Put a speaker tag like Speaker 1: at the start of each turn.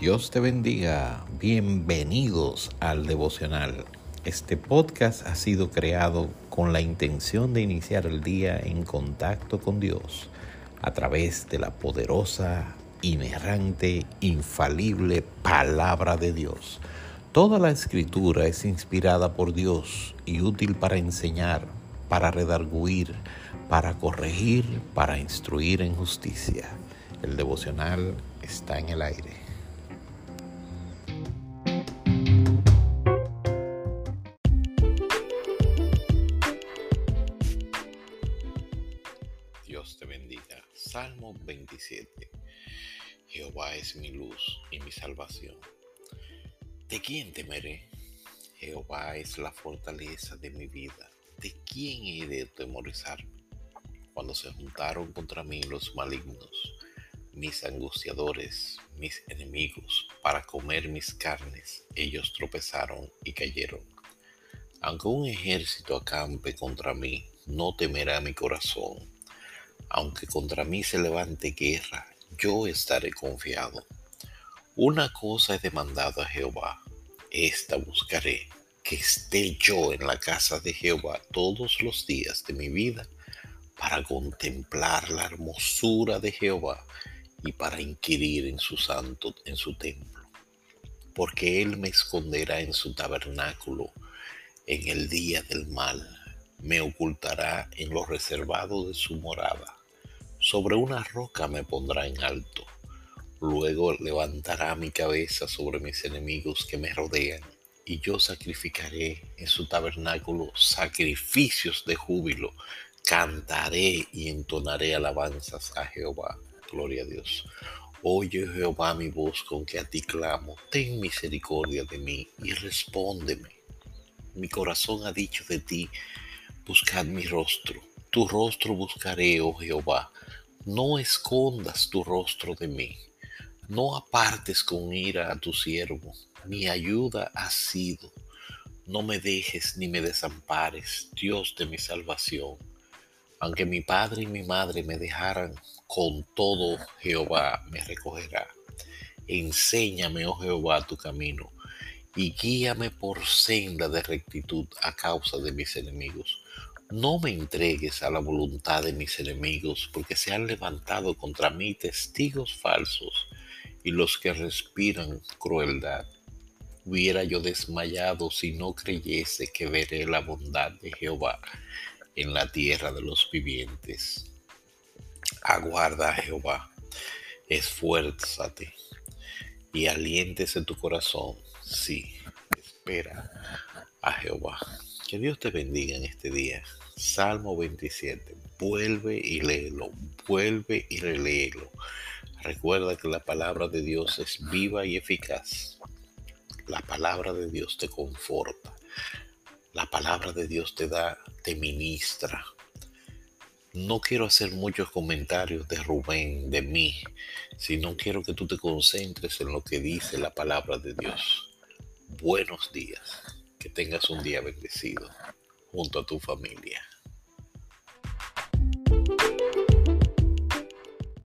Speaker 1: Dios te bendiga. Bienvenidos al devocional. Este podcast ha sido creado con la intención de iniciar el día en contacto con Dios a través de la poderosa, inerrante, infalible palabra de Dios. Toda la escritura es inspirada por Dios y útil para enseñar, para redarguir, para corregir, para instruir en justicia. El devocional está en el aire. Dios te bendiga. Salmo 27. Jehová es mi luz y mi salvación. ¿De quién temeré? Jehová es la fortaleza de mi vida. ¿De quién he de temorizarme? Cuando se juntaron contra mí los malignos, mis angustiadores, mis enemigos, para comer mis carnes, ellos tropezaron y cayeron. Aunque un ejército acampe contra mí, no temerá mi corazón aunque contra mí se levante guerra, yo estaré confiado. Una cosa he demandado a Jehová, esta buscaré, que esté yo en la casa de Jehová todos los días de mi vida, para contemplar la hermosura de Jehová y para inquirir en su santo, en su templo. Porque él me esconderá en su tabernáculo en el día del mal, me ocultará en lo reservado de su morada sobre una roca me pondrá en alto. Luego levantará mi cabeza sobre mis enemigos que me rodean, y yo sacrificaré en su tabernáculo sacrificios de júbilo. Cantaré y entonaré alabanzas a Jehová. Gloria a Dios. Oye Jehová mi voz con que a ti clamo. Ten misericordia de mí y respóndeme. Mi corazón ha dicho de ti, buscad mi rostro. Tu rostro buscaré, oh Jehová no escondas tu rostro de mí, no apartes con ira a tu siervo, mi ayuda ha sido. No me dejes ni me desampares, Dios de mi salvación. Aunque mi padre y mi madre me dejaran, con todo Jehová me recogerá. Enséñame, oh Jehová, tu camino, y guíame por senda de rectitud a causa de mis enemigos no me entregues a la voluntad de mis enemigos, porque se han levantado contra mí testigos falsos y los que respiran crueldad. Hubiera yo desmayado si no creyese que veré la bondad de Jehová en la tierra de los vivientes. Aguarda Jehová, esfuérzate y aliéntese tu corazón. Sí, espera a Jehová. Que Dios te bendiga en este día. Salmo 27. Vuelve y léelo, vuelve y reléelo. Recuerda que la palabra de Dios es viva y eficaz. La palabra de Dios te conforta. La palabra de Dios te da, te ministra. No quiero hacer muchos comentarios de Rubén, de mí, sino quiero que tú te concentres en lo que dice la palabra de Dios. Buenos días. Que tengas un día bendecido junto a tu familia.